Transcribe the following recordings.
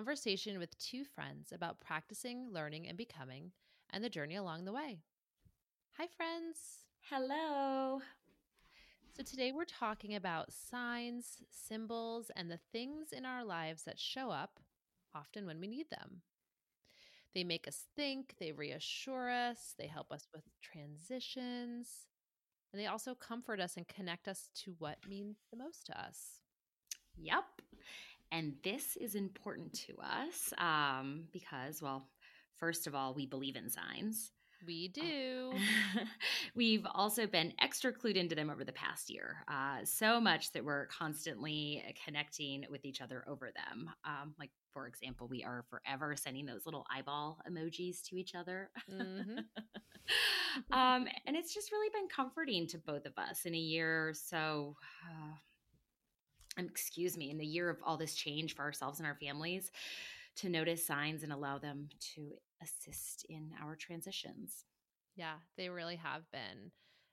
conversation with two friends about practicing, learning, and becoming, and the journey along the way. Hi, friends. Hello. So, today we're talking about signs, symbols, and the things in our lives that show up often when we need them. They make us think, they reassure us, they help us with transitions, and they also comfort us and connect us to what means the most to us. Yep. And this is important to us um, because, well, first of all, we believe in signs. We do. We've also been extra clued into them over the past year, uh, so much that we're constantly connecting with each other over them. Um, like, for example, we are forever sending those little eyeball emojis to each other. Mm-hmm. um, and it's just really been comforting to both of us in a year or so. Uh, excuse me, in the year of all this change for ourselves and our families, to notice signs and allow them to assist in our transitions. Yeah, they really have been.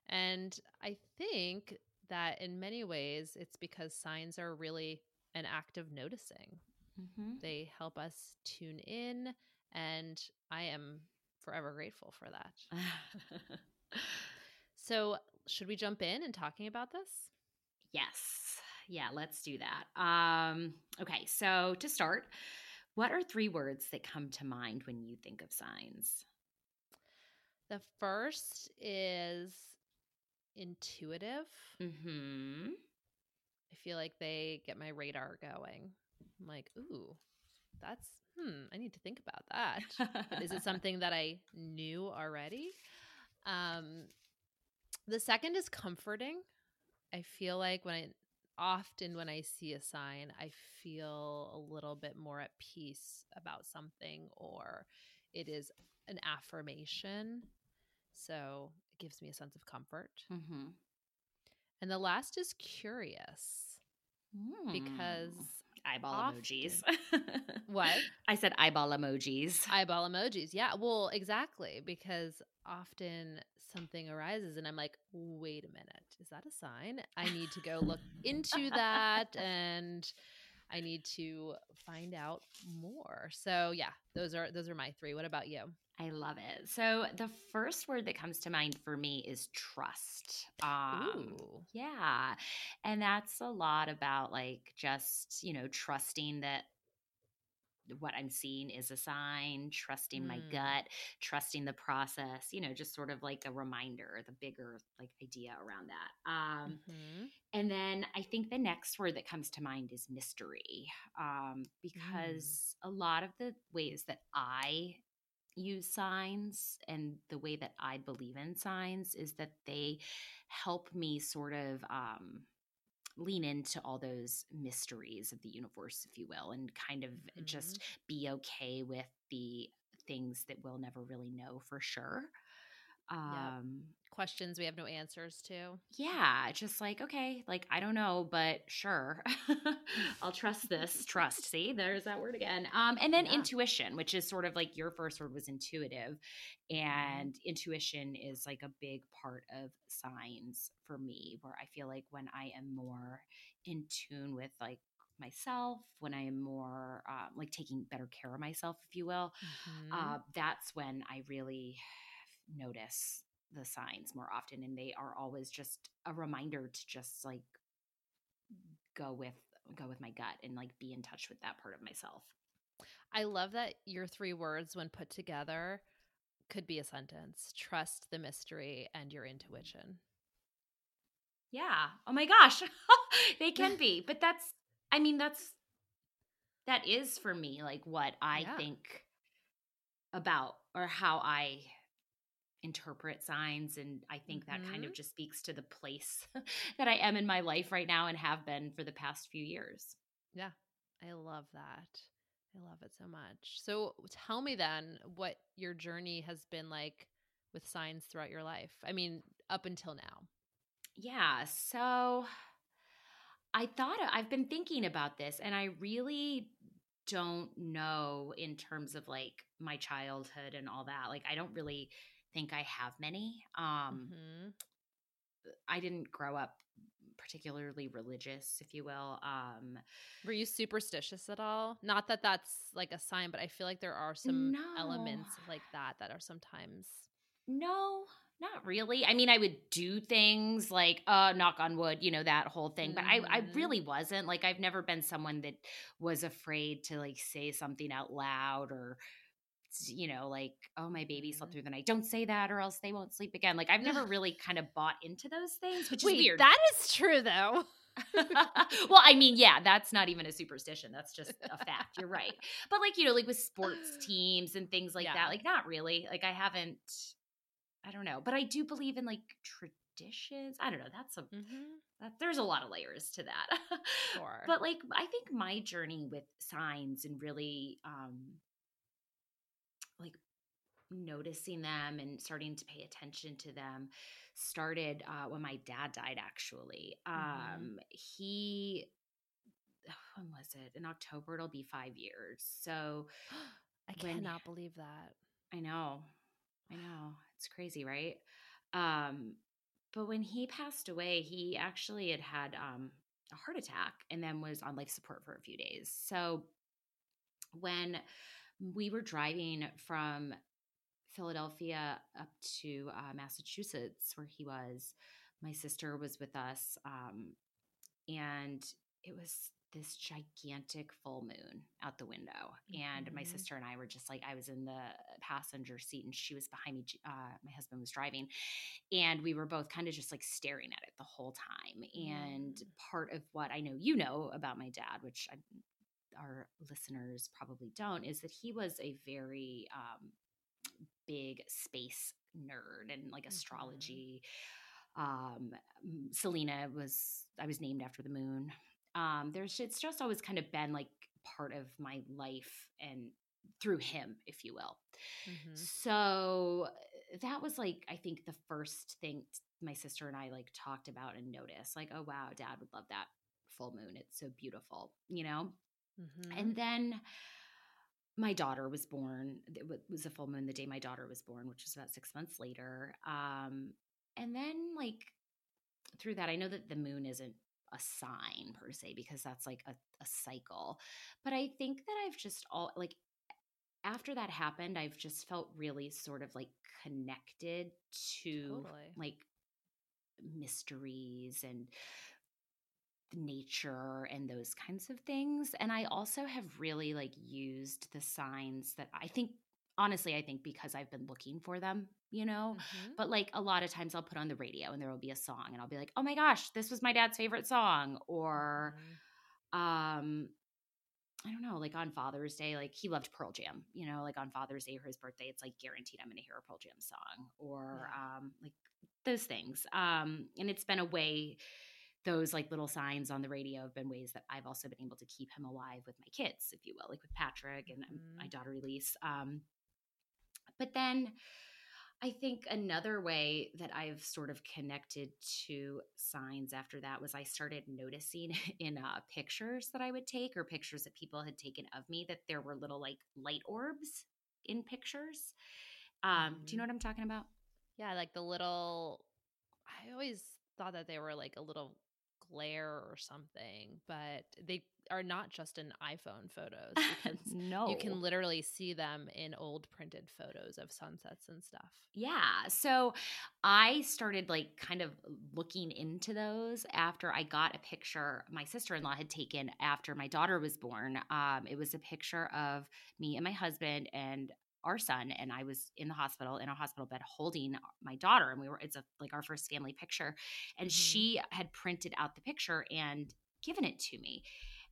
And I think that in many ways, it's because signs are really an act of noticing. Mm-hmm. They help us tune in, and I am forever grateful for that. so, should we jump in and talking about this? Yes. Yeah, let's do that. Um, okay, so to start, what are three words that come to mind when you think of signs? The first is intuitive. Mm-hmm. I feel like they get my radar going. I'm like, ooh, that's hmm, I need to think about that. is it something that I knew already? Um, the second is comforting. I feel like when I often when I see a sign, I feel a little bit more at peace about something, or it is an affirmation. So it gives me a sense of comfort. Mm-hmm. And the last is curious mm. because eyeball often, emojis. what? I said eyeball emojis. Eyeball emojis. Yeah. Well, exactly. Because often something arises and I'm like, wait a minute, is that a sign? I need to go look into that and I need to find out more. So yeah, those are those are my three. What about you? I love it. So the first word that comes to mind for me is trust. Um, Ooh. Yeah. And that's a lot about like just, you know, trusting that what I'm seeing is a sign, trusting mm. my gut, trusting the process, you know, just sort of like a reminder, the bigger like idea around that. Um, mm-hmm. And then I think the next word that comes to mind is mystery, um, because mm. a lot of the ways that I use signs and the way that I believe in signs is that they help me sort of um, lean into all those mysteries of the universe, if you will, and kind of mm-hmm. just be okay with the things that we'll never really know for sure. Um, Questions we have no answers to. Yeah, just like, okay, like, I don't know, but sure. I'll trust this. trust. See, there's that word again. Um, and then yeah. intuition, which is sort of like your first word was intuitive. Mm-hmm. And intuition is like a big part of signs for me, where I feel like when I am more in tune with like myself, when I am more uh, like taking better care of myself, if you will, mm-hmm. uh, that's when I really notice the signs more often and they are always just a reminder to just like go with go with my gut and like be in touch with that part of myself. I love that your three words when put together could be a sentence. Trust the mystery and your intuition. Yeah. Oh my gosh. they can be. But that's I mean that's that is for me like what I yeah. think about or how I interpret signs and i think that mm-hmm. kind of mm-hmm. just speaks to the place that i am in my life right now and have been for the past few years yeah i love that i love it so much so tell me then what your journey has been like with signs throughout your life i mean up until now yeah so i thought i've been thinking about this and i really don't know in terms of like my childhood and all that like i don't really think I have many. Um, mm-hmm. I didn't grow up particularly religious, if you will. Um, Were you superstitious at all? Not that that's like a sign, but I feel like there are some no. elements like that that are sometimes. No, not really. I mean, I would do things like uh knock on wood, you know, that whole thing. But mm-hmm. I I mm-hmm. really wasn't. Like I've never been someone that was afraid to like say something out loud or you know, like, oh, my baby slept mm-hmm. through the night. Don't say that or else they won't sleep again. Like I've never really kind of bought into those things, which Wait, is weird. That is true though. well, I mean, yeah, that's not even a superstition. That's just a fact. You're right. But like, you know, like with sports teams and things like yeah. that, like not really. Like I haven't I don't know, but I do believe in like traditions. I don't know. That's a mm-hmm. that, there's a lot of layers to that. sure. But like I think my journey with signs and really um noticing them and starting to pay attention to them started uh, when my dad died actually mm-hmm. um he when was it in october it'll be five years so i cannot when, believe that i know i know it's crazy, right? Um, but when he passed away, he actually had had um, a heart attack and then was on life support for a few days. So when we were driving from Philadelphia up to uh, Massachusetts, where he was, my sister was with us. Um, and it was this gigantic full moon out the window and mm-hmm. my sister and i were just like i was in the passenger seat and she was behind me uh, my husband was driving and we were both kind of just like staring at it the whole time mm-hmm. and mm. part of what i know you know about my dad which I, our listeners probably don't is that he was a very um, big space nerd and like mm-hmm. astrology um, selena was i was named after the moon um there's it's just always kind of been like part of my life and through him if you will mm-hmm. so that was like i think the first thing my sister and i like talked about and noticed like oh wow dad would love that full moon it's so beautiful you know mm-hmm. and then my daughter was born it was a full moon the day my daughter was born which was about six months later um and then like through that i know that the moon isn't a sign per se because that's like a, a cycle but i think that i've just all like after that happened i've just felt really sort of like connected to totally. like mysteries and nature and those kinds of things and i also have really like used the signs that i think honestly, I think because I've been looking for them, you know? Mm-hmm. But like a lot of times I'll put on the radio and there will be a song and I'll be like, oh my gosh, this was my dad's favorite song. Or, mm-hmm. um, I don't know, like on Father's Day, like he loved Pearl Jam, you know, like on Father's Day or his birthday, it's like guaranteed I'm going to hear a Pearl Jam song or, yeah. um, like those things. Um, and it's been a way, those like little signs on the radio have been ways that I've also been able to keep him alive with my kids, if you will, like with Patrick and mm-hmm. my daughter Elise. Um, but then I think another way that I've sort of connected to signs after that was I started noticing in uh, pictures that I would take or pictures that people had taken of me that there were little like light orbs in pictures. Um, mm-hmm. Do you know mm-hmm. what I'm talking about? Yeah, like the little. I always thought that they were like a little glare or something, but they are not just in iPhone photos no. you can literally see them in old printed photos of sunsets and stuff. Yeah. So I started like kind of looking into those after I got a picture my sister-in-law had taken after my daughter was born. Um, it was a picture of me and my husband and our son and I was in the hospital in a hospital bed holding my daughter and we were it's a like our first family picture and mm-hmm. she had printed out the picture and given it to me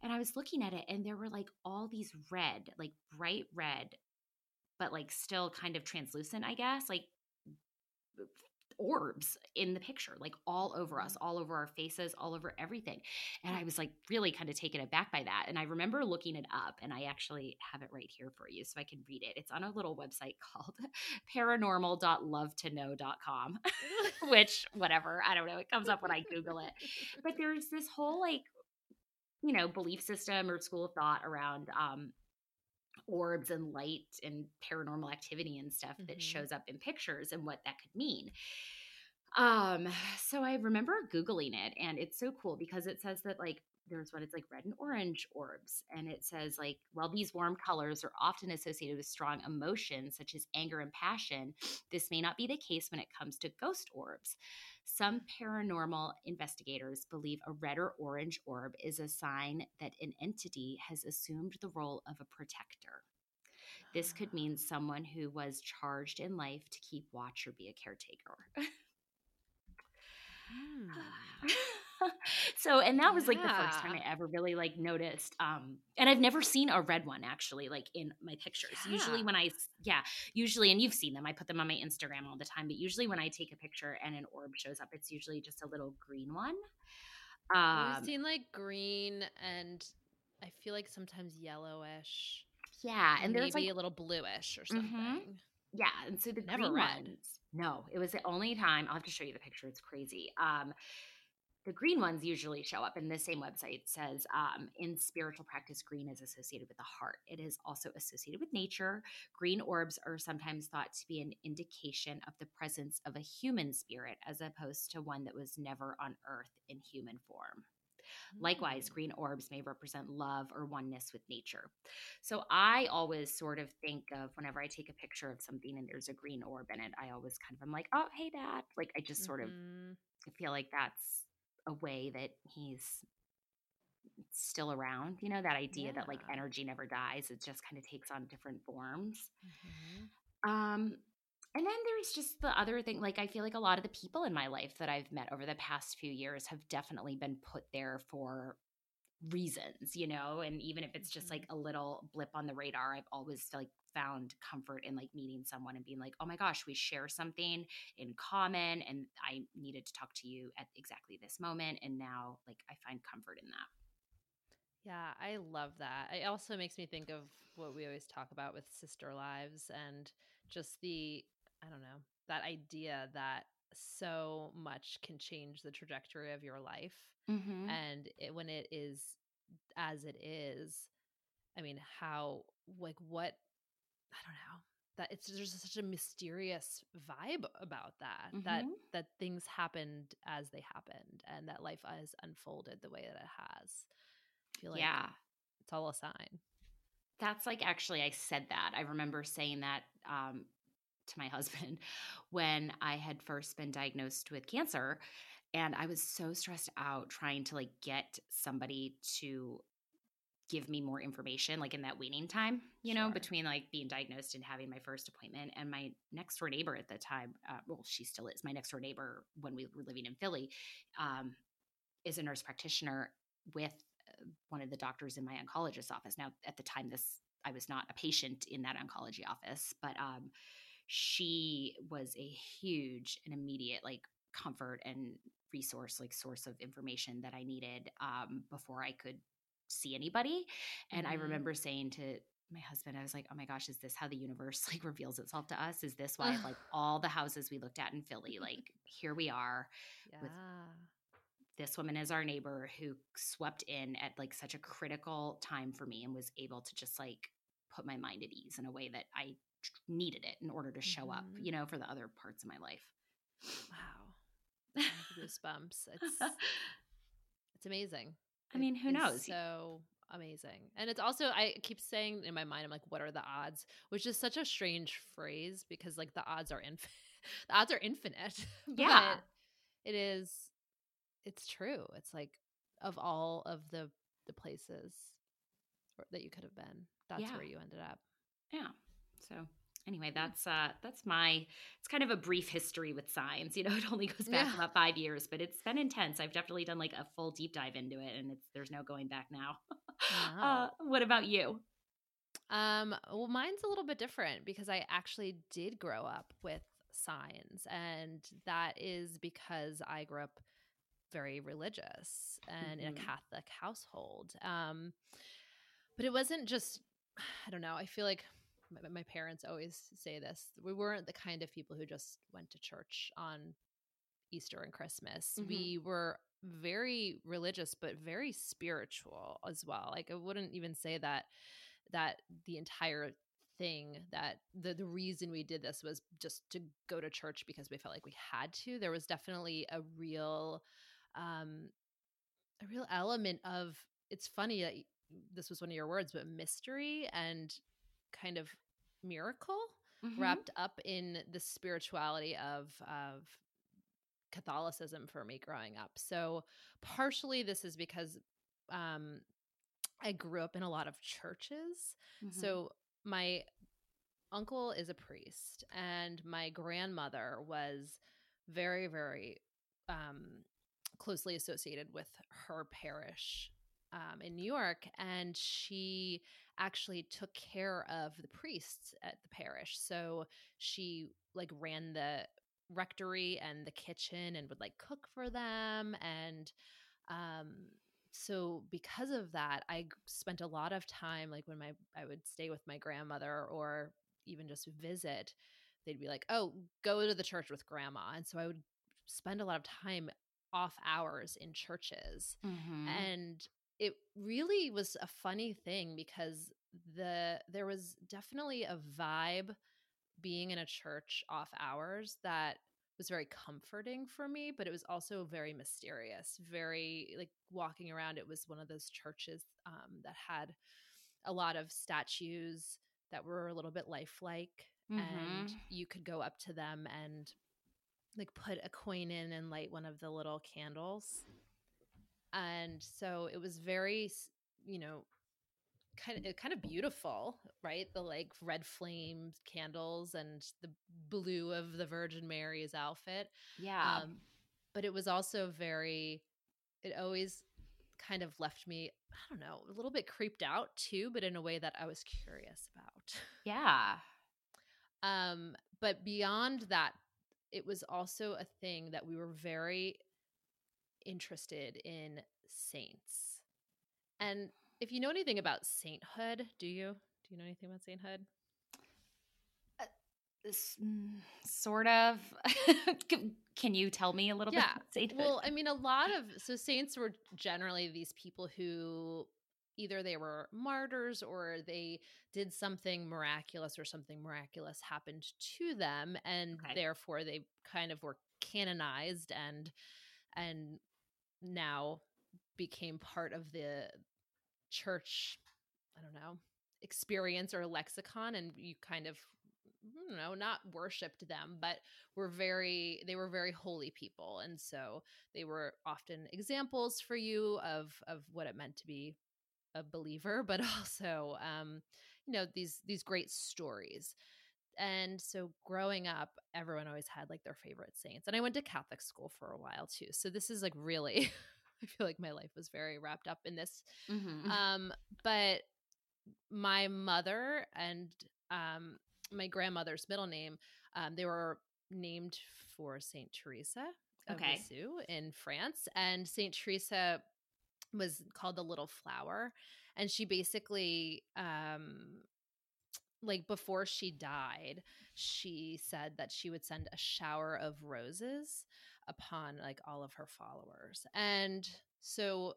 and I was looking at it and there were like all these red like bright red but like still kind of translucent I guess like orbs in the picture, like all over us, mm-hmm. all over our faces, all over everything. And I was like really kind of taken aback by that. And I remember looking it up, and I actually have it right here for you so I can read it. It's on a little website called paranormal.lovetoknow.com, which, whatever, I don't know, it comes up when I Google it. But there's this whole like, you know, belief system or school of thought around um, orbs and light and paranormal activity and stuff mm-hmm. that shows up in pictures and what that could mean. Um, so I remember Googling it and it's so cool because it says that like there's what it's like red and orange orbs. And it says, like, while these warm colors are often associated with strong emotions such as anger and passion, this may not be the case when it comes to ghost orbs. Some paranormal investigators believe a red or orange orb is a sign that an entity has assumed the role of a protector. This could mean someone who was charged in life to keep watch or be a caretaker. hmm. so and that was like the first time I ever really like noticed um and I've never seen a red one actually like in my pictures. Yeah. Usually when I yeah, usually and you've seen them. I put them on my Instagram all the time, but usually when I take a picture and an orb shows up, it's usually just a little green one. Um I've seen like green and I feel like sometimes yellowish. Yeah, and, and there's like a little bluish or mm-hmm. something. Mm-hmm. Yeah, and so the Never green red. ones. No, it was the only time. I'll have to show you the picture. It's crazy. Um, the green ones usually show up and the same website says um, in spiritual practice green is associated with the heart it is also associated with nature green orbs are sometimes thought to be an indication of the presence of a human spirit as opposed to one that was never on earth in human form Likewise, mm. green orbs may represent love or oneness with nature. So I always sort of think of whenever I take a picture of something and there's a green orb in it, I always kind of am like, oh, hey, dad. Like I just sort mm-hmm. of feel like that's a way that he's still around you know that idea yeah. that like energy never dies it just kind of takes on different forms mm-hmm. um and then there's just the other thing like i feel like a lot of the people in my life that i've met over the past few years have definitely been put there for reasons you know and even if it's just like mm-hmm. a little blip on the radar i've always like found comfort in like meeting someone and being like, oh my gosh, we share something in common. And I needed to talk to you at exactly this moment. And now, like, I find comfort in that. Yeah, I love that. It also makes me think of what we always talk about with sister lives and just the, I don't know, that idea that so much can change the trajectory of your life. Mm-hmm. And it, when it is as it is, I mean, how, like, what I don't know that it's there's such a mysterious vibe about that mm-hmm. that that things happened as they happened and that life has unfolded the way that it has. I feel like yeah, it's all a sign. That's like actually I said that. I remember saying that um, to my husband when I had first been diagnosed with cancer and I was so stressed out trying to like get somebody to give me more information like in that waiting time you know between like being diagnosed and having my first appointment and my next door neighbor at the time uh, well she still is my next door neighbor when we were living in philly um, is a nurse practitioner with uh, one of the doctors in my oncologist office. Now at the time this i was not a patient in that oncology office but um, she was a huge and immediate like comfort and resource like source of information that i needed um, before i could see anybody. And mm-hmm. I remember saying to my husband, I was like, oh my gosh, is this how the universe like reveals itself to us? Is this why like all the houses we looked at in Philly, like here we are yeah. with this woman as our neighbor who swept in at like such a critical time for me and was able to just like put my mind at ease in a way that I needed it in order to show mm-hmm. up, you know, for the other parts of my life. Wow. Goosebumps. It's it's amazing. I mean, who knows? So amazing. And it's also I keep saying in my mind, I'm like, what are the odds? Which is such a strange phrase because like the odds are infinite. the odds are infinite. Yeah. it is it's true. It's like of all of the the places that you could have been, that's yeah. where you ended up. Yeah. So anyway that's uh that's my it's kind of a brief history with signs you know it only goes back yeah. about five years but it's been intense i've definitely done like a full deep dive into it and it's there's no going back now wow. uh, what about you um well mine's a little bit different because i actually did grow up with signs and that is because i grew up very religious and mm-hmm. in a mm-hmm. catholic household um but it wasn't just i don't know i feel like my, my parents always say this we weren't the kind of people who just went to church on Easter and Christmas. Mm-hmm. We were very religious but very spiritual as well. Like I wouldn't even say that that the entire thing that the the reason we did this was just to go to church because we felt like we had to. There was definitely a real um a real element of it's funny that this was one of your words, but mystery and kind of miracle mm-hmm. wrapped up in the spirituality of of Catholicism for me growing up. So partially this is because um I grew up in a lot of churches. Mm-hmm. So my uncle is a priest and my grandmother was very very um closely associated with her parish um, in New York, and she actually took care of the priests at the parish. So she like ran the rectory and the kitchen and would like cook for them and um so because of that i spent a lot of time like when my i would stay with my grandmother or even just visit they'd be like oh go to the church with grandma and so i would spend a lot of time off hours in churches mm-hmm. and it really was a funny thing because the there was definitely a vibe being in a church off hours that was very comforting for me but it was also very mysterious very like walking around it was one of those churches um, that had a lot of statues that were a little bit lifelike mm-hmm. and you could go up to them and like put a coin in and light one of the little candles. And so it was very, you know, kind of kind of beautiful, right? The like red flame candles and the blue of the Virgin Mary's outfit. Yeah. Um, but it was also very it always kind of left me, I don't know, a little bit creeped out too, but in a way that I was curious about. Yeah. Um, but beyond that it was also a thing that we were very interested in saints. And if you know anything about sainthood, do you? Do you know anything about sainthood? Uh, mm, sort of. Can you tell me a little yeah. bit? Well, I mean, a lot of so saints were generally these people who either they were martyrs or they did something miraculous or something miraculous happened to them and okay. therefore they kind of were canonized and and now became part of the church i don't know experience or lexicon and you kind of don't know, not worshipped them, but were very they were very holy people. And so they were often examples for you of of what it meant to be a believer, but also um, you know these these great stories. And so growing up, everyone always had like their favorite saints. And I went to Catholic school for a while too. So this is like really I feel like my life was very wrapped up in this. Mm-hmm. Um, but my mother and um, my grandmother's middle name, um, they were named for Saint Teresa of okay. Lisieux in France. And Saint Teresa was called the little flower and she basically um like before she died she said that she would send a shower of roses upon like all of her followers and so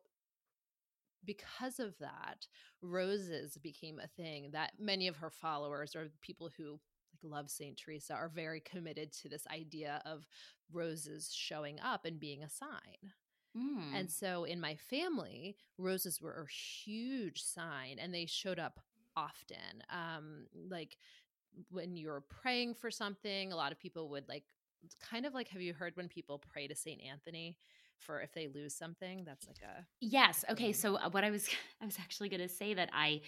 because of that roses became a thing that many of her followers or people who like love Saint Teresa are very committed to this idea of roses showing up and being a sign. Mm. And so in my family, roses were a huge sign and they showed up often. Um, like when you're praying for something, a lot of people would like kind of like have you heard when people pray to Saint Anthony for if they lose something? That's like a Yes. Okay, so uh, what I was I was actually going to say that I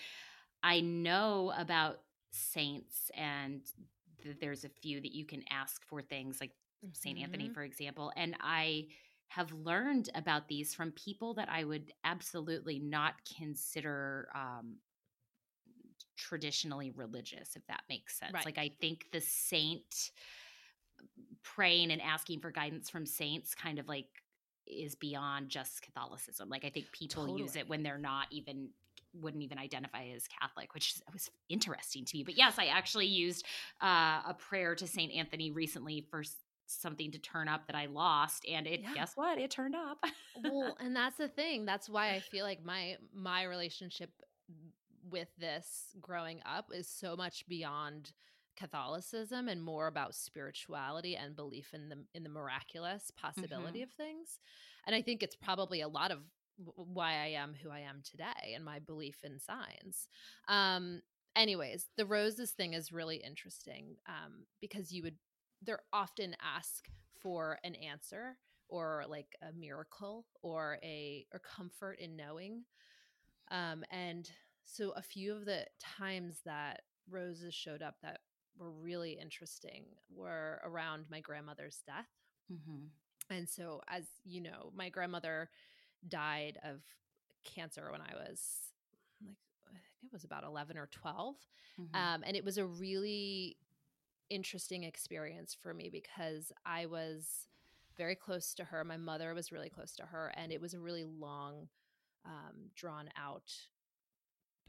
I know about saints and th- there's a few that you can ask for things like mm-hmm. Saint Anthony for example and I have learned about these from people that I would absolutely not consider um, traditionally religious, if that makes sense. Right. Like, I think the saint praying and asking for guidance from saints kind of like is beyond just Catholicism. Like, I think people totally. use it when they're not even wouldn't even identify as Catholic, which was interesting to me. But yes, I actually used uh, a prayer to Saint Anthony recently for something to turn up that I lost and it yeah. guess what it turned up well and that's the thing that's why I feel like my my relationship with this growing up is so much beyond Catholicism and more about spirituality and belief in the in the miraculous possibility mm-hmm. of things and I think it's probably a lot of why I am who I am today and my belief in signs. Um, anyways, the roses thing is really interesting um, because you would, they're often ask for an answer or like a miracle or a or comfort in knowing um and so a few of the times that roses showed up that were really interesting were around my grandmother's death mm-hmm. and so as you know my grandmother died of cancer when i was like i think it was about 11 or 12 mm-hmm. um, and it was a really interesting experience for me because i was very close to her. My mother was really close to her, and it was a really long, um, drawn out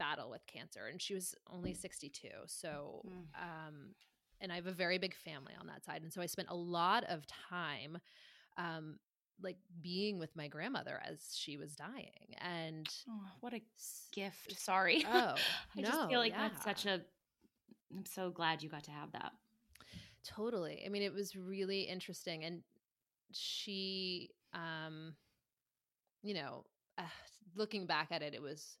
battle with cancer. And she was only 62. So, mm. um, and I have a very big family on that side. And so I spent a lot of time, um, like being with my grandmother as she was dying. And oh, what a gift. Sorry. Oh, I no, just feel like yeah. that's such a, I'm so glad you got to have that. Totally. I mean, it was really interesting. And she um you know uh, looking back at it it was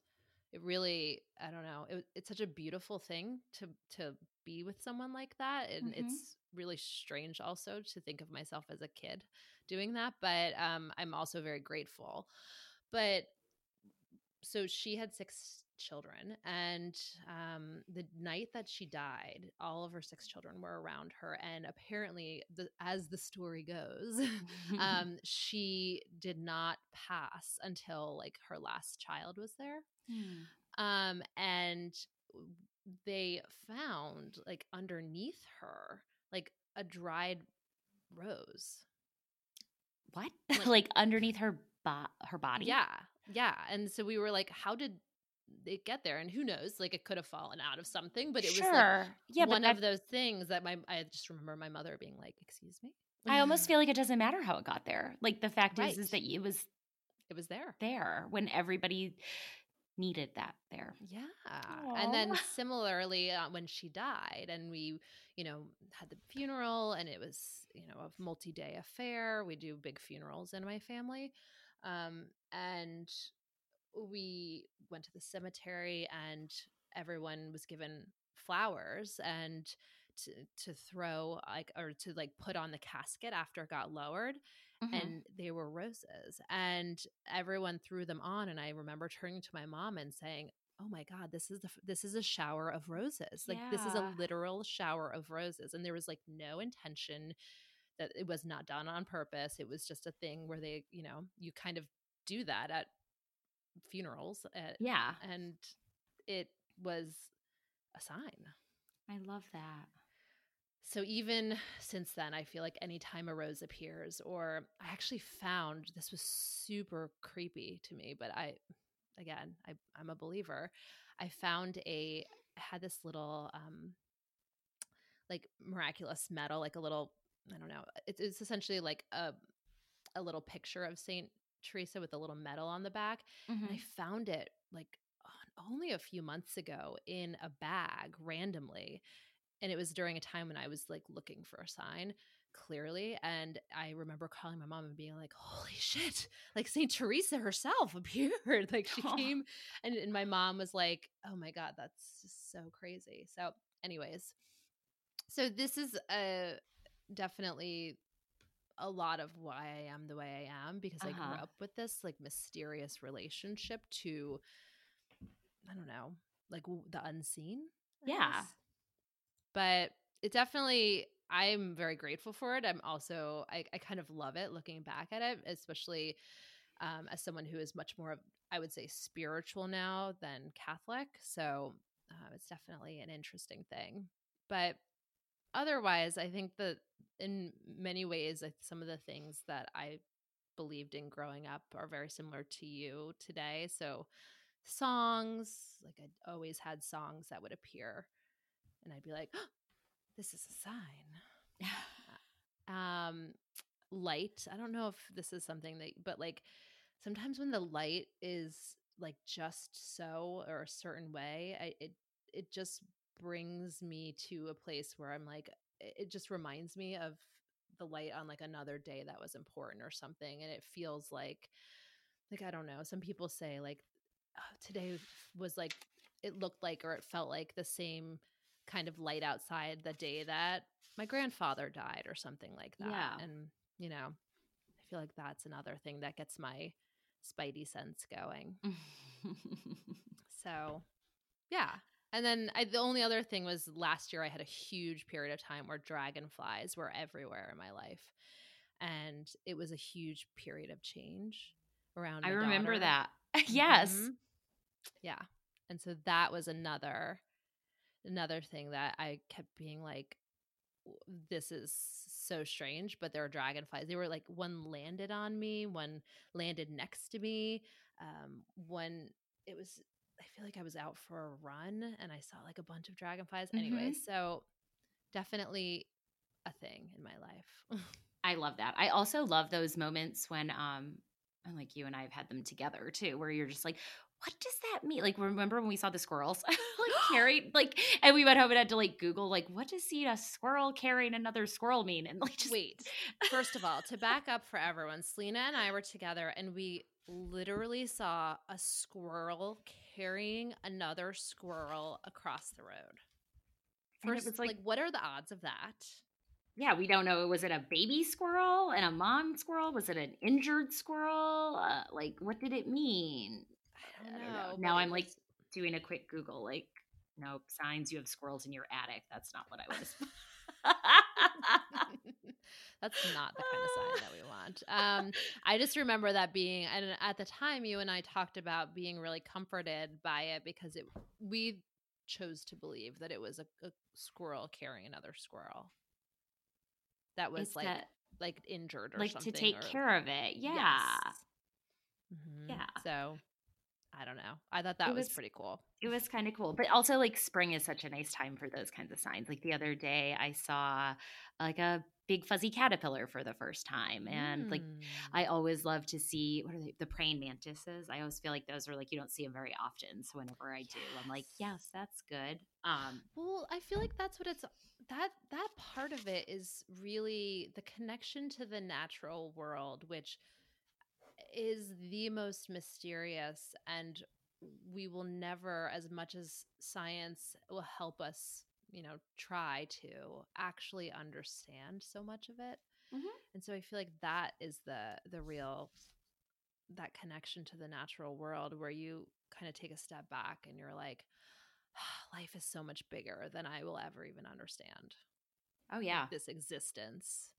it really i don't know it, it's such a beautiful thing to to be with someone like that and mm-hmm. it's really strange also to think of myself as a kid doing that but um i'm also very grateful but so she had six children. And um, the night that she died, all of her six children were around her. And apparently, the, as the story goes, um, she did not pass until like her last child was there. Hmm. Um, and they found like underneath her, like a dried rose. What? Like, like underneath her bo- her body? Yeah. Yeah. And so we were like, how did it get there and who knows like it could have fallen out of something but it sure. was like yeah, one of those things that my i just remember my mother being like excuse me i almost feel like it doesn't matter how it got there like the fact right. is is that it was it was there there when everybody needed that there yeah Aww. and then similarly uh, when she died and we you know had the funeral and it was you know a multi-day affair we do big funerals in my family um and we went to the cemetery and everyone was given flowers and to to throw like or to like put on the casket after it got lowered mm-hmm. and they were roses and everyone threw them on and i remember turning to my mom and saying oh my god this is the this is a shower of roses like yeah. this is a literal shower of roses and there was like no intention that it was not done on purpose it was just a thing where they you know you kind of do that at funerals. At, eh, yeah. And it was a sign. I love that. So even since then, I feel like anytime a rose appears, or I actually found this was super creepy to me, but I, again, I, I'm a believer. I found a had this little um like miraculous medal, like a little I don't know. It's, it's essentially like a a little picture of Saint Teresa with a little medal on the back. Mm-hmm. And I found it like only a few months ago in a bag randomly. And it was during a time when I was like looking for a sign clearly. And I remember calling my mom and being like, holy shit, like St. Teresa herself appeared. like she came and, and my mom was like, oh my God, that's just so crazy. So, anyways, so this is a definitely a lot of why I am the way I am because uh-huh. I grew uh-huh. up with this like mysterious relationship to I don't know, like the unseen. I yeah. Guess. But it definitely I'm very grateful for it. I'm also I, I kind of love it looking back at it, especially um, as someone who is much more of I would say spiritual now than Catholic. So uh, it's definitely an interesting thing. But otherwise, I think that in many ways, some of the things that I believed in growing up are very similar to you today. So, songs, like I always had songs that would appear, and I'd be like, oh, "This is a sign." um, light. I don't know if this is something that, but like sometimes when the light is like just so or a certain way, I, it it just brings me to a place where I'm like, it just reminds me of the light on like another day that was important or something. And it feels like like I don't know. Some people say like oh, today was like it looked like or it felt like the same kind of light outside the day that my grandfather died or something like that. Yeah. And you know, I feel like that's another thing that gets my spidey sense going. so, yeah. And then I, the only other thing was last year I had a huge period of time where dragonflies were everywhere in my life. And it was a huge period of change around. I remember daughter. that. yes. Mm-hmm. Yeah. And so that was another another thing that I kept being like this is so strange, but there are dragonflies. They were like one landed on me, one landed next to me. Um, one it was I feel like I was out for a run and I saw like a bunch of dragonflies. Mm-hmm. Anyway, so definitely a thing in my life. I love that. I also love those moments when um and like you and I have had them together too, where you're just like, what does that mean? Like, remember when we saw the squirrels like carry like, and we went home and had to like Google like, what does seeing a squirrel carrying another squirrel mean? And like, just wait. First of all, to back up for everyone, Selena and I were together, and we literally saw a squirrel carrying another squirrel across the road. First, it's like, like, what are the odds of that? Yeah, we don't know. Was it a baby squirrel and a mom squirrel? Was it an injured squirrel? Uh, like, what did it mean? I don't, I don't know. know. Now I'm like doing a quick Google, like, nope, signs you have squirrels in your attic. That's not what I was. That's not the kind of sign that we want. Um, I just remember that being, and at the time, you and I talked about being really comforted by it because it we chose to believe that it was a, a squirrel carrying another squirrel that was it's like that, like injured or like to take or, care of it. Yeah, yes. mm-hmm. yeah. So I don't know. I thought that was, was, pretty cool. It was kind of cool. But also like spring is such a nice time for those kinds of signs. Like the other day I saw like a big fuzzy caterpillar for the first time. And mm. like I always love to see what are they the praying mantises. I always feel like those are like you don't see them very often. So whenever I yes. do, I'm like, yes, that's good. Um well, I feel like that's what it's that that part of it is really the connection to the natural world, which is the most mysterious and we will never as much as science will help us you know try to actually understand so much of it. Mm-hmm. and so i feel like that is the the real that connection to the natural world where you kind of take a step back and you're like life is so much bigger than i will ever even understand oh yeah. this existence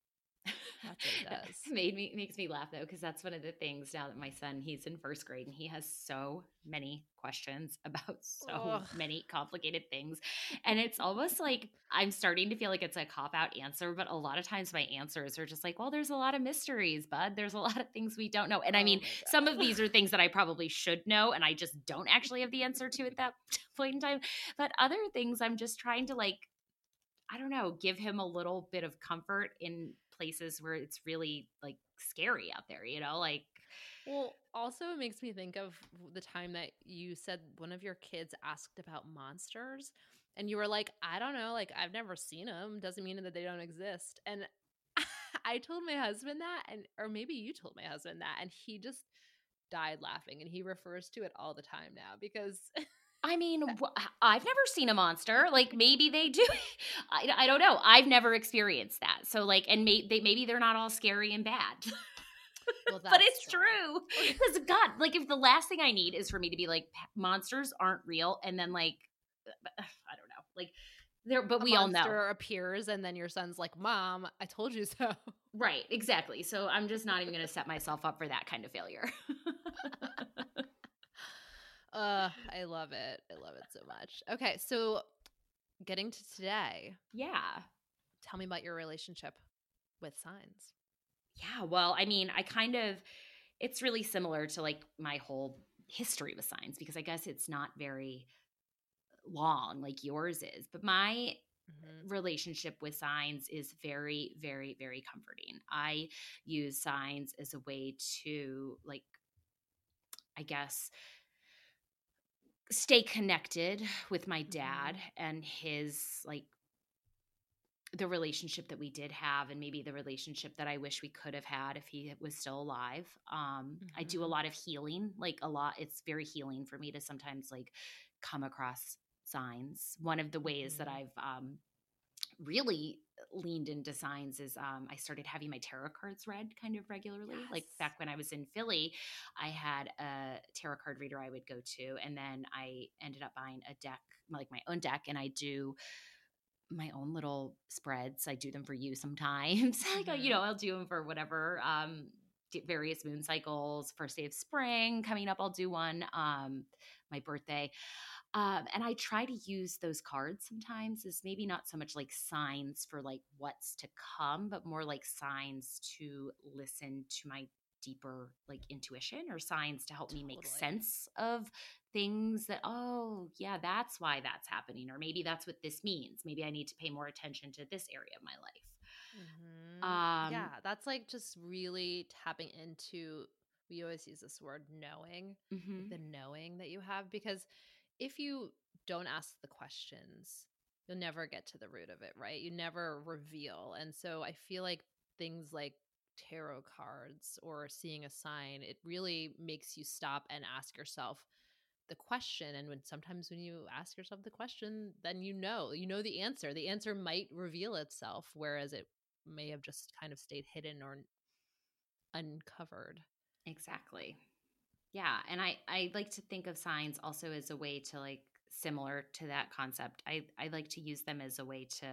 that's what it does. made me makes me laugh though because that's one of the things now that my son he's in first grade and he has so many questions about so Ugh. many complicated things. And it's almost like I'm starting to feel like it's a cop out answer but a lot of times my answers are just like well there's a lot of mysteries bud. There's a lot of things we don't know. And oh I mean some of these are things that I probably should know and I just don't actually have the answer to at that point in time. But other things I'm just trying to like I don't know, give him a little bit of comfort in places where it's really like scary out there, you know? Like well, also it makes me think of the time that you said one of your kids asked about monsters and you were like, I don't know, like I've never seen them, doesn't mean that they don't exist. And I told my husband that and or maybe you told my husband that and he just died laughing and he refers to it all the time now because I mean, uh, I've never seen a monster. Like maybe they do. I, I don't know. I've never experienced that. So like, and may, they, maybe they're not all scary and bad. Well, but it's true because God, like, if the last thing I need is for me to be like, monsters aren't real, and then like, uh, I don't know, like there, but a we all know monster appears, and then your son's like, "Mom, I told you so." Right, exactly. So I'm just not even going to set myself up for that kind of failure. Uh, I love it. I love it so much. Okay, so getting to today. Yeah. Tell me about your relationship with signs. Yeah, well, I mean, I kind of it's really similar to like my whole history with signs because I guess it's not very long like yours is, but my Mm-hmm. relationship with signs is very very very comforting i use signs as a way to like i guess stay connected with my dad mm-hmm. and his like the relationship that we did have and maybe the relationship that I wish we could have had if he was still alive. Um, mm-hmm. I do a mm-hmm. lot of healing, like a lot. It's very healing for me to sometimes like come across signs. One of the ways mm-hmm. that I've um, really leaned into signs is um, I started having my tarot cards read kind of regularly. Yes. Like back when I was in Philly, I had a tarot card reader I would go to, and then I ended up buying a deck, like my own deck, and I do my own little spreads. I do them for you sometimes. like, mm-hmm. you know, I'll do them for whatever um, various moon cycles, first day of spring coming up. I'll do one. Um, my birthday. Um, and I try to use those cards sometimes as maybe not so much like signs for like what's to come, but more like signs to listen to my deeper like intuition or signs to help totally. me make sense of things that oh yeah that's why that's happening or maybe that's what this means maybe i need to pay more attention to this area of my life mm-hmm. um, yeah that's like just really tapping into we always use this word knowing mm-hmm. the knowing that you have because if you don't ask the questions you'll never get to the root of it right? You never reveal and so i feel like things like tarot cards or seeing a sign it really makes you stop and ask yourself the question and when sometimes when you ask yourself the question then you know you know the answer. The answer might reveal itself whereas it may have just kind of stayed hidden or uncovered. Exactly yeah and i i like to think of signs also as a way to like similar to that concept i i like to use them as a way to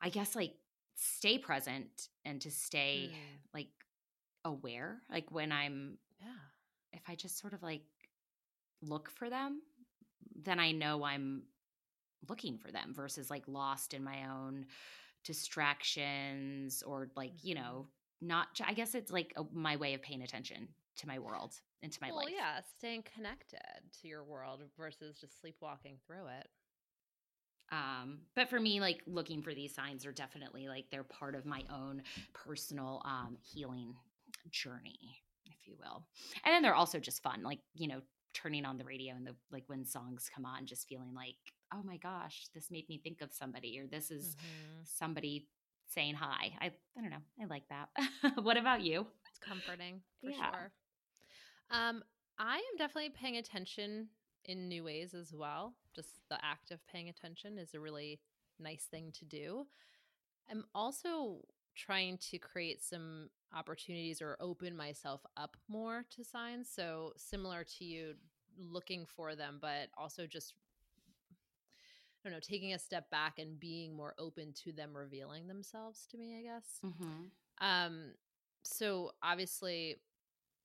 i guess like stay present and to stay mm. like aware like when i'm yeah if i just sort of like look for them, then I know I'm looking for them versus like lost in my own distractions or like, you mm-hmm. know, not, I guess it's like a, my way of paying attention to my world and to my well, life. yeah, staying connected to your world versus just sleepwalking through it. Um, but for me, like looking for these signs are definitely like they're part of my own personal um, healing journey, if you will. And then they're also just fun, like, you know, turning on the radio and the like when songs come on just feeling like oh my gosh this made me think of somebody or this is mm-hmm. somebody saying hi i i don't know i like that what about you it's comforting for yeah. sure um i am definitely paying attention in new ways as well just the act of paying attention is a really nice thing to do i'm also trying to create some opportunities or open myself up more to signs. So similar to you looking for them, but also just I don't know, taking a step back and being more open to them revealing themselves to me, I guess. Mm-hmm. Um, so obviously,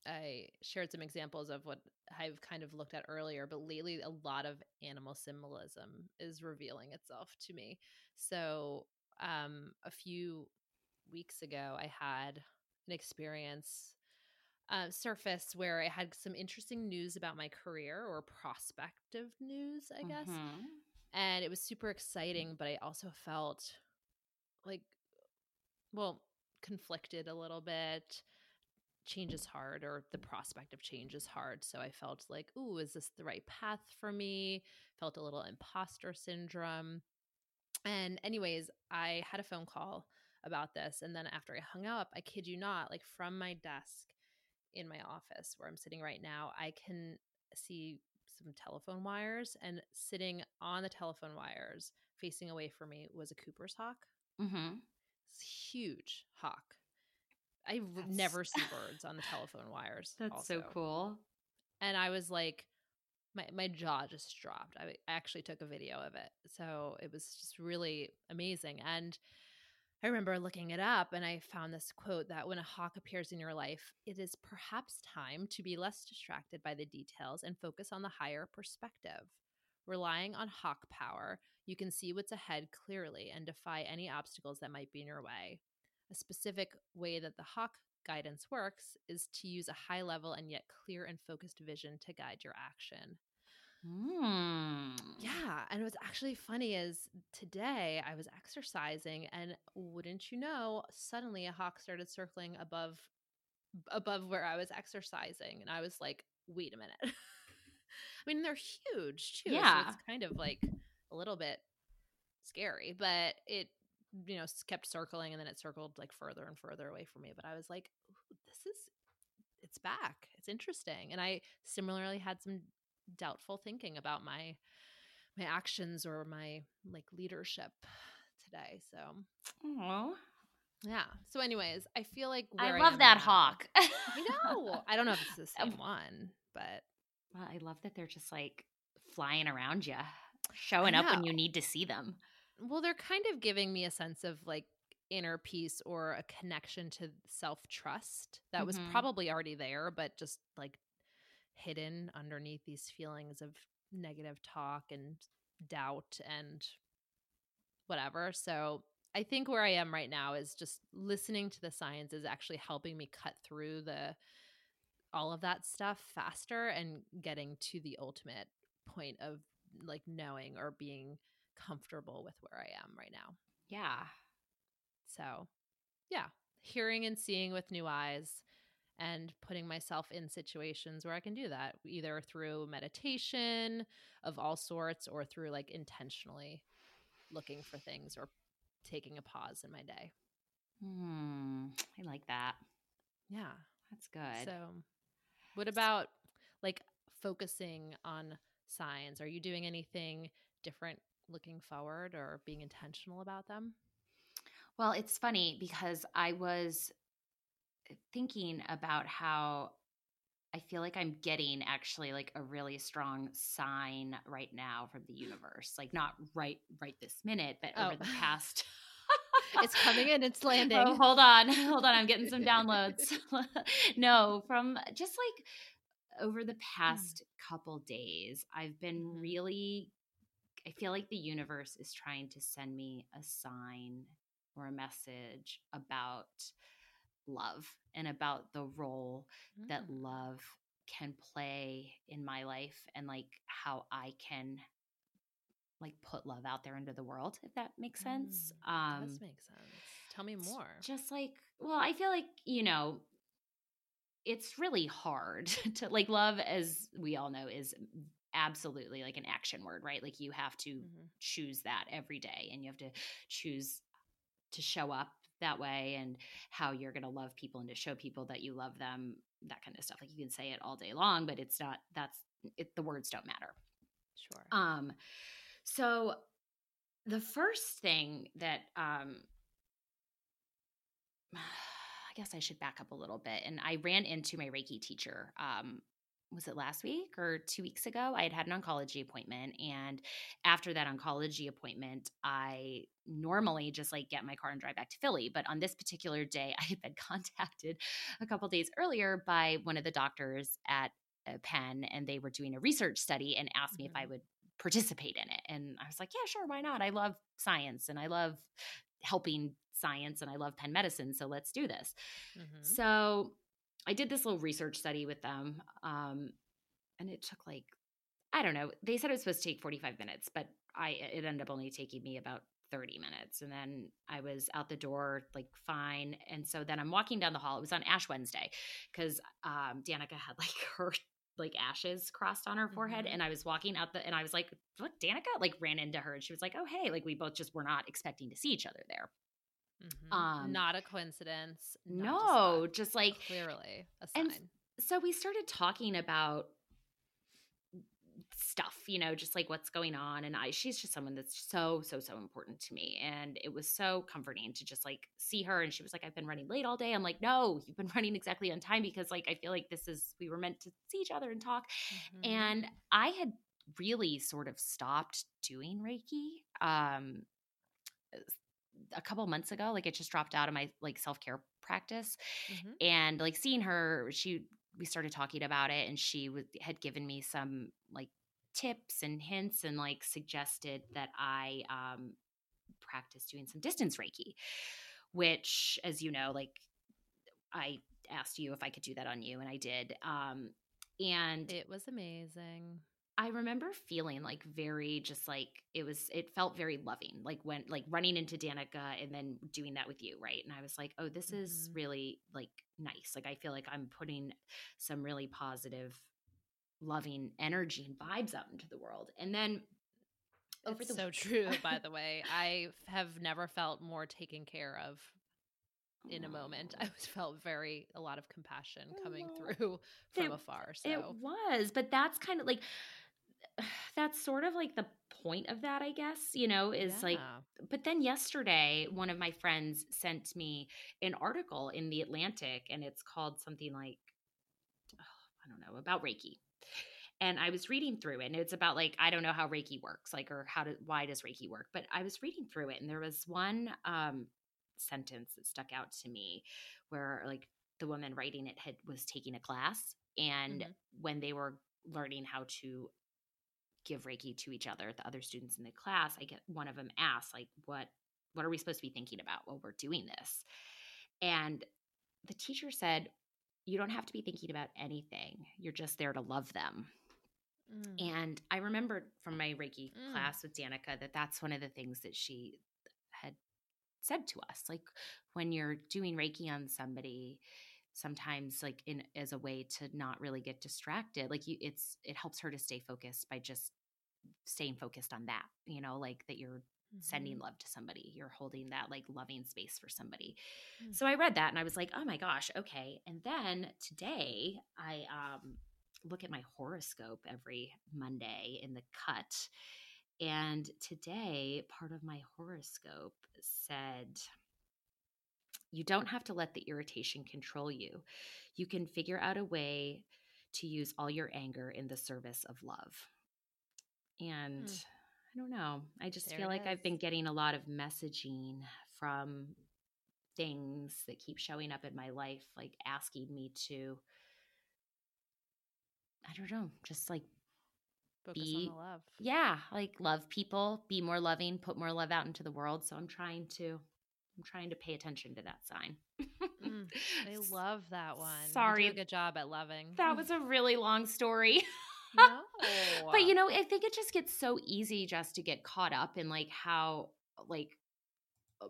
I shared some examples of what I've kind of looked at earlier, but lately, a lot of animal symbolism is revealing itself to me. So, um, a few weeks ago, I had an experience uh, surface where I had some interesting news about my career or prospective news, I guess. Mm-hmm. And it was super exciting, but I also felt like, well, conflicted a little bit. Change is hard, or the prospect of change is hard. So I felt like, ooh, is this the right path for me? Felt a little imposter syndrome. And, anyways, I had a phone call about this. And then after I hung up, I kid you not, like from my desk in my office where I'm sitting right now, I can see some telephone wires. And sitting on the telephone wires facing away from me was a Cooper's hawk. Mm-hmm. It's huge hawk. I That's... never see birds on the telephone wires. That's also. so cool. And I was like, my, my jaw just dropped. I actually took a video of it. So it was just really amazing. And I remember looking it up and I found this quote that when a hawk appears in your life, it is perhaps time to be less distracted by the details and focus on the higher perspective. Relying on hawk power, you can see what's ahead clearly and defy any obstacles that might be in your way. A specific way that the hawk guidance works is to use a high level and yet clear and focused vision to guide your action. Mm. Yeah. And it was actually funny is today I was exercising and wouldn't you know, suddenly a hawk started circling above above where I was exercising. And I was like, wait a minute. I mean, they're huge too. Yeah. So it's kind of like a little bit scary, but it you know kept circling and then it circled like further and further away from me. But I was like, this is it's back. It's interesting. And I similarly had some doubtful thinking about my my actions or my like leadership today. So, oh, yeah. So, anyways, I feel like I love I that now, hawk. I know. I don't know if it's the um, same one, but well, I love that they're just like flying around you, showing up when you need to see them. Well, they're kind of giving me a sense of like inner peace or a connection to self trust that mm-hmm. was probably already there, but just like hidden underneath these feelings of negative talk and doubt and whatever. So I think where I am right now is just listening to the science is actually helping me cut through the all of that stuff faster and getting to the ultimate point of like knowing or being comfortable with where I am right now. Yeah. So, yeah, hearing and seeing with new eyes and putting myself in situations where I can do that, either through meditation of all sorts or through like intentionally looking for things or taking a pause in my day. Hmm, I like that. Yeah. That's good. So, what about like focusing on signs? Are you doing anything different looking forward or being intentional about them? Well, it's funny because I was thinking about how I feel like I'm getting actually like a really strong sign right now from the universe. Like not right right this minute, but oh. over the past it's coming in, it's landing. Oh, hold on. Hold on. I'm getting some downloads. no, from just like over the past mm. couple days, I've been mm-hmm. really I feel like the universe is trying to send me a sign or a message about love and about the role mm. that love can play in my life and like how I can like put love out there into the world if that makes sense. Mm, um does make sense. Tell me more. Just like well, I feel like, you know, it's really hard to like love as we all know is absolutely like an action word, right? Like you have to mm-hmm. choose that every day and you have to choose to show up that way and how you're going to love people and to show people that you love them that kind of stuff like you can say it all day long but it's not that's it the words don't matter sure um so the first thing that um I guess I should back up a little bit. And I ran into my Reiki teacher um, was it last week or two weeks ago? I had had an oncology appointment. And after that oncology appointment, I normally just like get my car and drive back to Philly. But on this particular day, I had been contacted a couple days earlier by one of the doctors at uh, Penn, and they were doing a research study and asked mm-hmm. me if I mm-hmm. would participate in it. And I was like, yeah, sure, why not? I love science and I love helping science and I love Penn medicine. So let's do this. Mm-hmm. So I did this little research study with them, um, and it took like I don't know. They said it was supposed to take 45 minutes, but I it ended up only taking me about 30 minutes. And then I was out the door like fine. And so then I'm walking down the hall. It was on Ash Wednesday because um, Danica had like her like ashes crossed on her forehead. Mm-hmm. And I was walking out the and I was like, look, Danica like ran into her and she was like, oh hey, like we both just were not expecting to see each other there. Mm-hmm. Um, not a coincidence. No, just, just, like clearly a sign. And so we started talking about stuff, you know, just like what's going on. And I, she's just someone that's so, so, so important to me. And it was so comforting to just like see her. And she was like, I've been running late all day. I'm like, no, you've been running exactly on time because like I feel like this is, we were meant to see each other and talk. Mm-hmm. And I had really sort of stopped doing Reiki. Um, a couple months ago like it just dropped out of my like self-care practice mm-hmm. and like seeing her she we started talking about it and she w- had given me some like tips and hints and like suggested that i um practice doing some distance reiki which as you know like i asked you if i could do that on you and i did um and it was amazing I remember feeling like very just like it was it felt very loving like when like running into Danica and then doing that with you right? And I was like oh this mm-hmm. is really like nice. Like I feel like I'm putting some really positive loving energy and vibes out into the world. And then over it's the so true by the way. I have never felt more taken care of in a moment. I was felt very a lot of compassion coming through from it, afar so it was but that's kind of like that's sort of like the point of that i guess you know is yeah. like but then yesterday one of my friends sent me an article in the atlantic and it's called something like oh, i don't know about reiki and I was reading through it and it's about like I don't know how Reiki works like or how to why does Reiki work but I was reading through it and there was one um sentence that stuck out to me where like the woman writing it had was taking a class and mm-hmm. when they were learning how to give reiki to each other the other students in the class i get one of them asked like what what are we supposed to be thinking about while we're doing this and the teacher said you don't have to be thinking about anything you're just there to love them Mm. And I remembered from my Reiki mm. class with Danica that that's one of the things that she had said to us. Like when you're doing Reiki on somebody, sometimes like in as a way to not really get distracted, like you it's it helps her to stay focused by just staying focused on that, you know, like that you're Mm-hmm. sending love to somebody. You're holding that like loving space for somebody. Mm-hmm. So I read that and I was like, "Oh my gosh, okay." And then today I um look at my horoscope every Monday in the cut. And today, part of my horoscope said, You don't have to let the irritation control you. You can figure out a way to use all your anger in the service of love. And mm. I don't know. I just there feel like is. I've been getting a lot of messaging from things that keep showing up in my life, like asking me to I don't know, just like Focus be love. Yeah, like love people, be more loving, put more love out into the world. So I'm trying to I'm trying to pay attention to that sign. mm, I love that one. Sorry. good job at loving. That was a really long story. no. but you know, I think it just gets so easy just to get caught up in like how like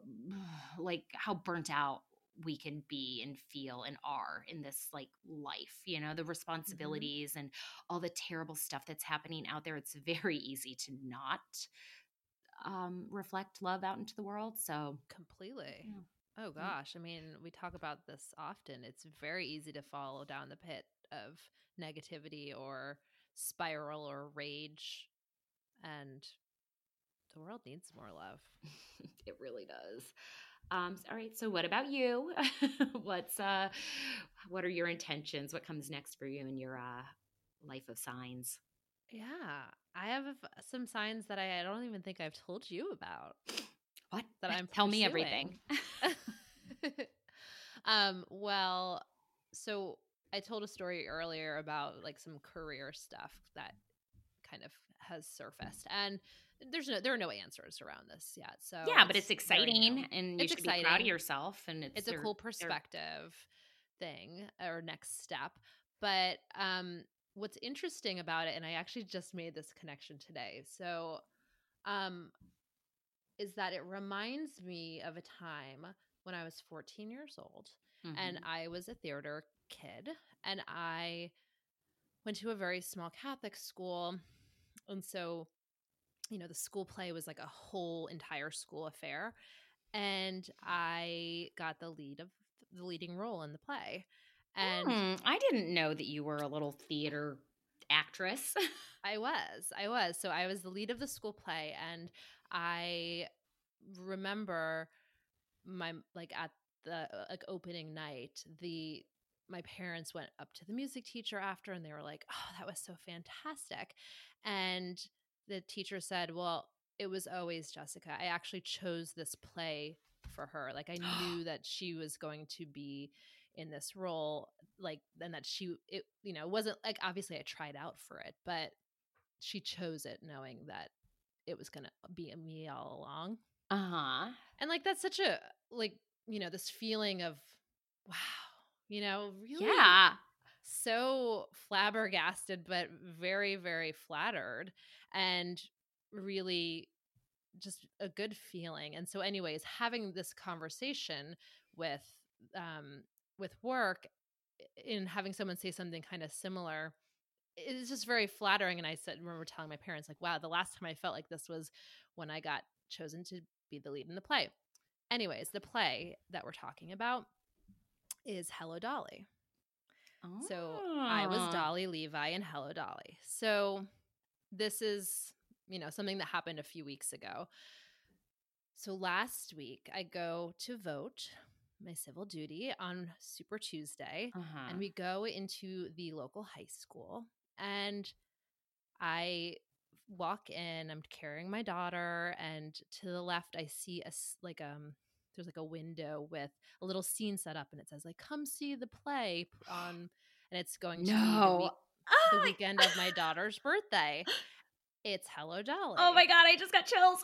like how burnt out we can be and feel and are in this like life you know the mm-hmm. responsibilities mm-hmm. and all the terrible stuff that's happening out there it's very easy to not um reflect love out into the world so completely yeah. oh gosh i mean we talk about this often it's very easy to fall down the pit of negativity or spiral or rage and the world needs more love it really does um, all right. So, what about you? What's uh, what are your intentions? What comes next for you in your uh, life of signs? Yeah, I have some signs that I, I don't even think I've told you about. What? That I'm tell pursuing. me everything. um. Well, so I told a story earlier about like some career stuff that kind of has surfaced, and there's no there are no answers around this yet. So yeah, but it's exciting, and you it's should exciting. be proud of yourself. And it's, it's a cool perspective thing or next step. But um, what's interesting about it, and I actually just made this connection today. So, um, is that it reminds me of a time when I was 14 years old, mm-hmm. and I was a theater kid, and I went to a very small Catholic school, and so you know, the school play was like a whole entire school affair. And I got the lead of the leading role in the play. And hmm, I didn't know that you were a little theater actress. I was. I was. So I was the lead of the school play and I remember my like at the like opening night, the my parents went up to the music teacher after and they were like, "Oh, that was so fantastic." And the teacher said, Well, it was always Jessica. I actually chose this play for her. Like I knew that she was going to be in this role, like and that she it you know, wasn't like obviously I tried out for it, but she chose it knowing that it was gonna be me all along. Uh-huh. And like that's such a like, you know, this feeling of wow, you know, really Yeah so flabbergasted, but very, very flattered and really just a good feeling. And so, anyways, having this conversation with um, with work in having someone say something kind of similar it's just very flattering. And I said, remember telling my parents, like, wow, the last time I felt like this was when I got chosen to be the lead in the play. Anyways, the play that we're talking about is Hello Dolly. Oh. So I was ah. Dolly Levi in Hello Dolly. So this is, you know, something that happened a few weeks ago. So last week I go to vote my civil duty on Super Tuesday uh-huh. and we go into the local high school and I walk in, I'm carrying my daughter and to the left I see a like um there's like a window with a little scene set up and it says like come see the play on and it's going to no. be the, week, oh the weekend of my daughter's birthday. It's Hello Dolly. Oh my god, I just got chills.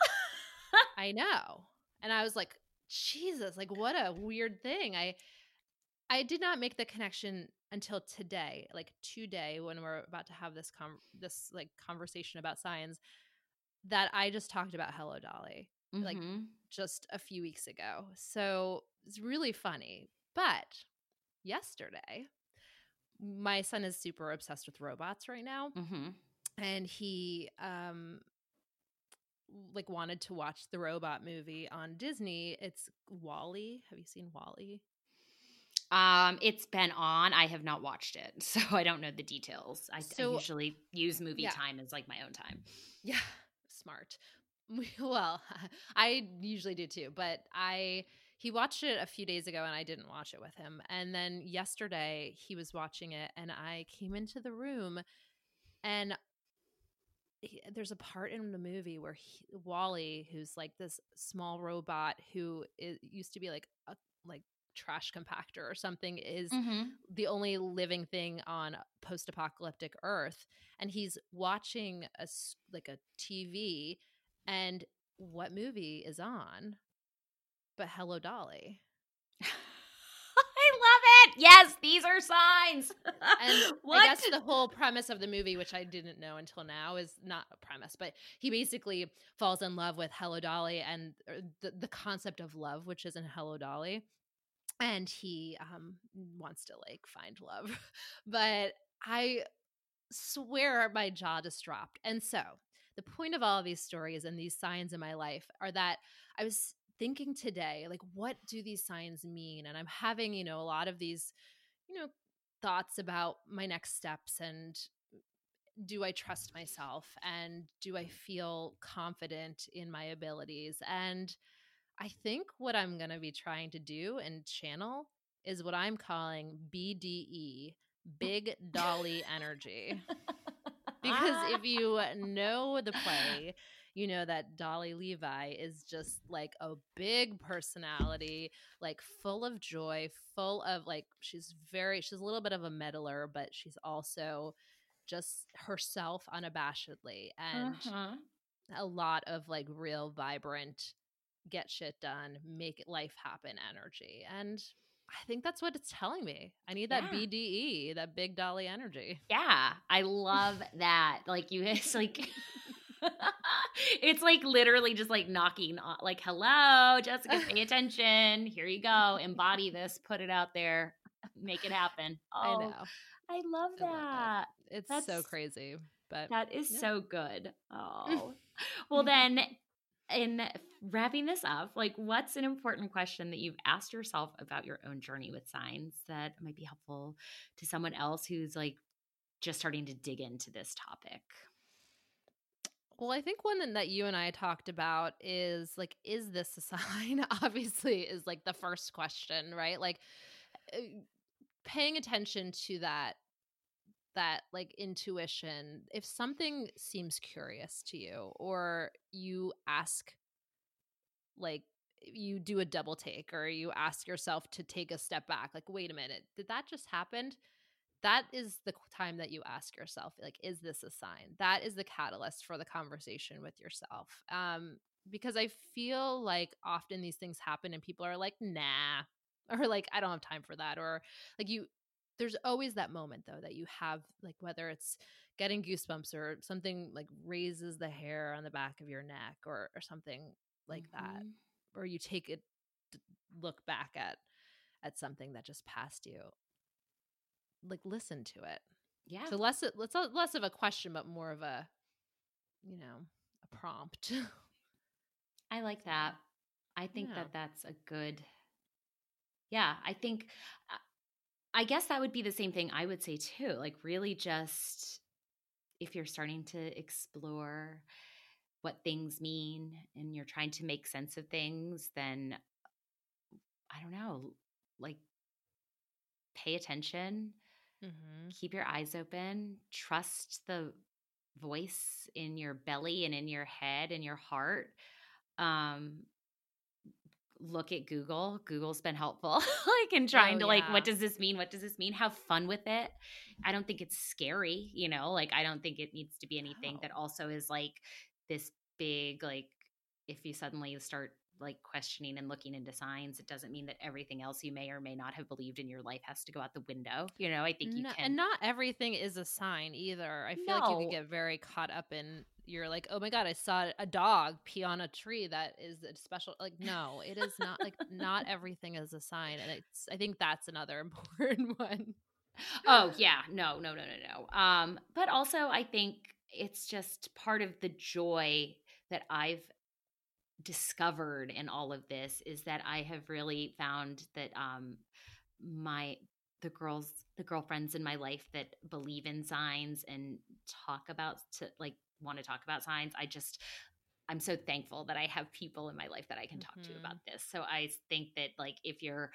I know. And I was like, Jesus, like what a weird thing. I I did not make the connection until today, like today when we're about to have this com- this like conversation about science that I just talked about Hello Dolly mm-hmm. like just a few weeks ago. So it's really funny. But yesterday, my son is super obsessed with robots right now. Mm-hmm. And he um like wanted to watch the robot movie on Disney. It's WALL-E. Have you seen WALL-E? Um, it's been on. I have not watched it, so I don't know the details. I, so, I usually use movie yeah. time as like my own time. Yeah, smart. Well, I usually do too, but I he watched it a few days ago and I didn't watch it with him. And then yesterday he was watching it and I came into the room and he, there's a part in the movie where he, WALL-E, who's like this small robot who is, used to be like a like trash compactor or something, is mm-hmm. the only living thing on post-apocalyptic Earth, and he's watching a like a TV, and what movie is on? But Hello Dolly. I love it. Yes, these are signs. and what? I guess the whole premise of the movie, which I didn't know until now, is not a premise, but he basically falls in love with Hello Dolly and uh, the, the concept of love, which is in Hello Dolly. And he um, wants to like find love. but I swear my jaw just dropped. And so the point of all of these stories and these signs in my life are that I was thinking today like what do these signs mean? And i'm having you know a lot of these you know thoughts about my next steps and mm, do i trust myself? And do i feel confident in my abilities? And i think what i'm going to be trying to do and channel is what i'm calling bde big dolly energy because if you know the play you know that Dolly Levi is just like a big personality, like full of joy, full of like she's very she's a little bit of a meddler, but she's also just herself unabashedly and uh-huh. a lot of like real vibrant get shit done, make life happen energy. And I think that's what it's telling me. I need that yeah. BDE, that big dolly energy. Yeah, I love that. Like you, it's like it's like literally just like knocking on, like, hello, Jessica, pay attention. Here you go. Embody this, put it out there, make it happen. Oh, I know. I love that. I love it's That's, so crazy. But that is yeah. so good. Oh. well then in wrapping this up, like what's an important question that you've asked yourself about your own journey with signs that might be helpful to someone else who's like just starting to dig into this topic? Well, I think one that you and I talked about is like, is this a sign? Obviously, is like the first question, right? Like, uh, paying attention to that that like intuition if something seems curious to you or you ask like you do a double take or you ask yourself to take a step back like wait a minute did that just happen that is the time that you ask yourself like is this a sign? That is the catalyst for the conversation with yourself um because i feel like often these things happen and people are like nah or like i don't have time for that or like you there's always that moment though that you have like whether it's getting goosebumps or something like raises the hair on the back of your neck or or something like mm-hmm. that or you take it look back at at something that just passed you like listen to it Yeah. So less less less of a question, but more of a, you know, a prompt. I like that. I think yeah. that that's a good. Yeah, I think. I guess that would be the same thing I would say too. Like, really, just if you're starting to explore what things mean and you're trying to make sense of things, then I don't know, like pay attention, mm-hmm. keep your eyes open, trust the voice in your belly and in your head and your heart. Um, look at Google. Google's been helpful, like in trying oh, to like, what does this mean? What does this mean? Have fun with it. I don't think it's scary, you know, like I don't think it needs to be anything that also is like this big, like if you suddenly start like questioning and looking into signs, it doesn't mean that everything else you may or may not have believed in your life has to go out the window. You know, I think you no, can. And not everything is a sign either. I feel no. like you can get very caught up in you're like, oh my god, I saw a dog pee on a tree. That is a special. Like, no, it is not. like, not everything is a sign, and it's. I think that's another important one. Oh yeah, no, no, no, no, no. Um, but also I think it's just part of the joy that I've discovered in all of this is that I have really found that um my the girls the girlfriends in my life that believe in signs and talk about to like want to talk about signs i just i'm so thankful that i have people in my life that i can talk mm-hmm. to about this so i think that like if you're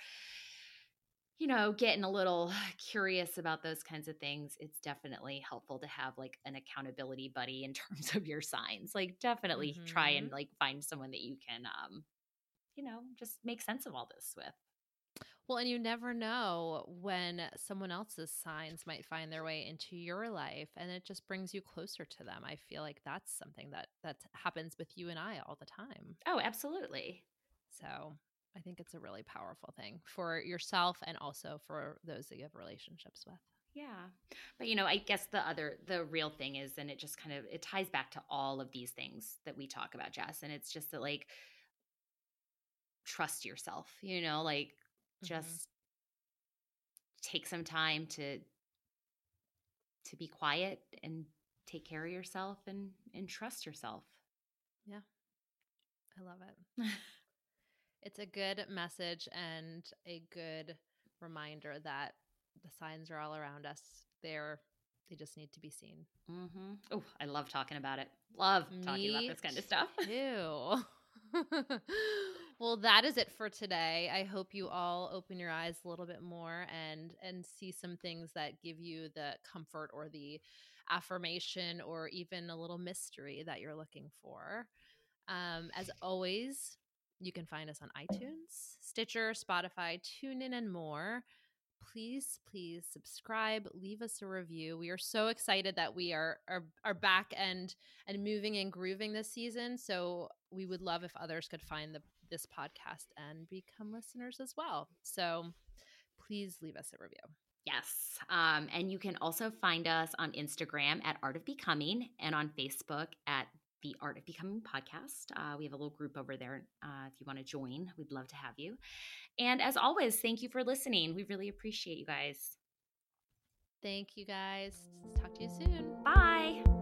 you know, getting a little curious about those kinds of things, it's definitely helpful to have like an accountability buddy in terms of your signs. Like definitely mm-hmm. try and like find someone that you can um you know, just make sense of all this with. Well, and you never know when someone else's signs might find their way into your life and it just brings you closer to them. I feel like that's something that that happens with you and I all the time. Oh, absolutely. So, I think it's a really powerful thing for yourself and also for those that you have relationships with. Yeah. But you know, I guess the other the real thing is and it just kind of it ties back to all of these things that we talk about, Jess, and it's just that like trust yourself, you know, like mm-hmm. just take some time to to be quiet and take care of yourself and and trust yourself. Yeah. I love it. It's a good message and a good reminder that the signs are all around us. They're they just need to be seen. Mm-hmm. Oh, I love talking about it. Love talking about this kind of stuff. Ew. well, that is it for today. I hope you all open your eyes a little bit more and and see some things that give you the comfort or the affirmation or even a little mystery that you're looking for. Um, as always, you can find us on iTunes, Stitcher, Spotify, TuneIn, and more. Please, please subscribe, leave us a review. We are so excited that we are are, are back and and moving and grooving this season. So we would love if others could find the this podcast and become listeners as well. So please leave us a review. Yes. Um, and you can also find us on Instagram at Art of Becoming and on Facebook at the Art of Becoming podcast. Uh, we have a little group over there. Uh, if you want to join, we'd love to have you. And as always, thank you for listening. We really appreciate you guys. Thank you guys. Talk to you soon. Bye.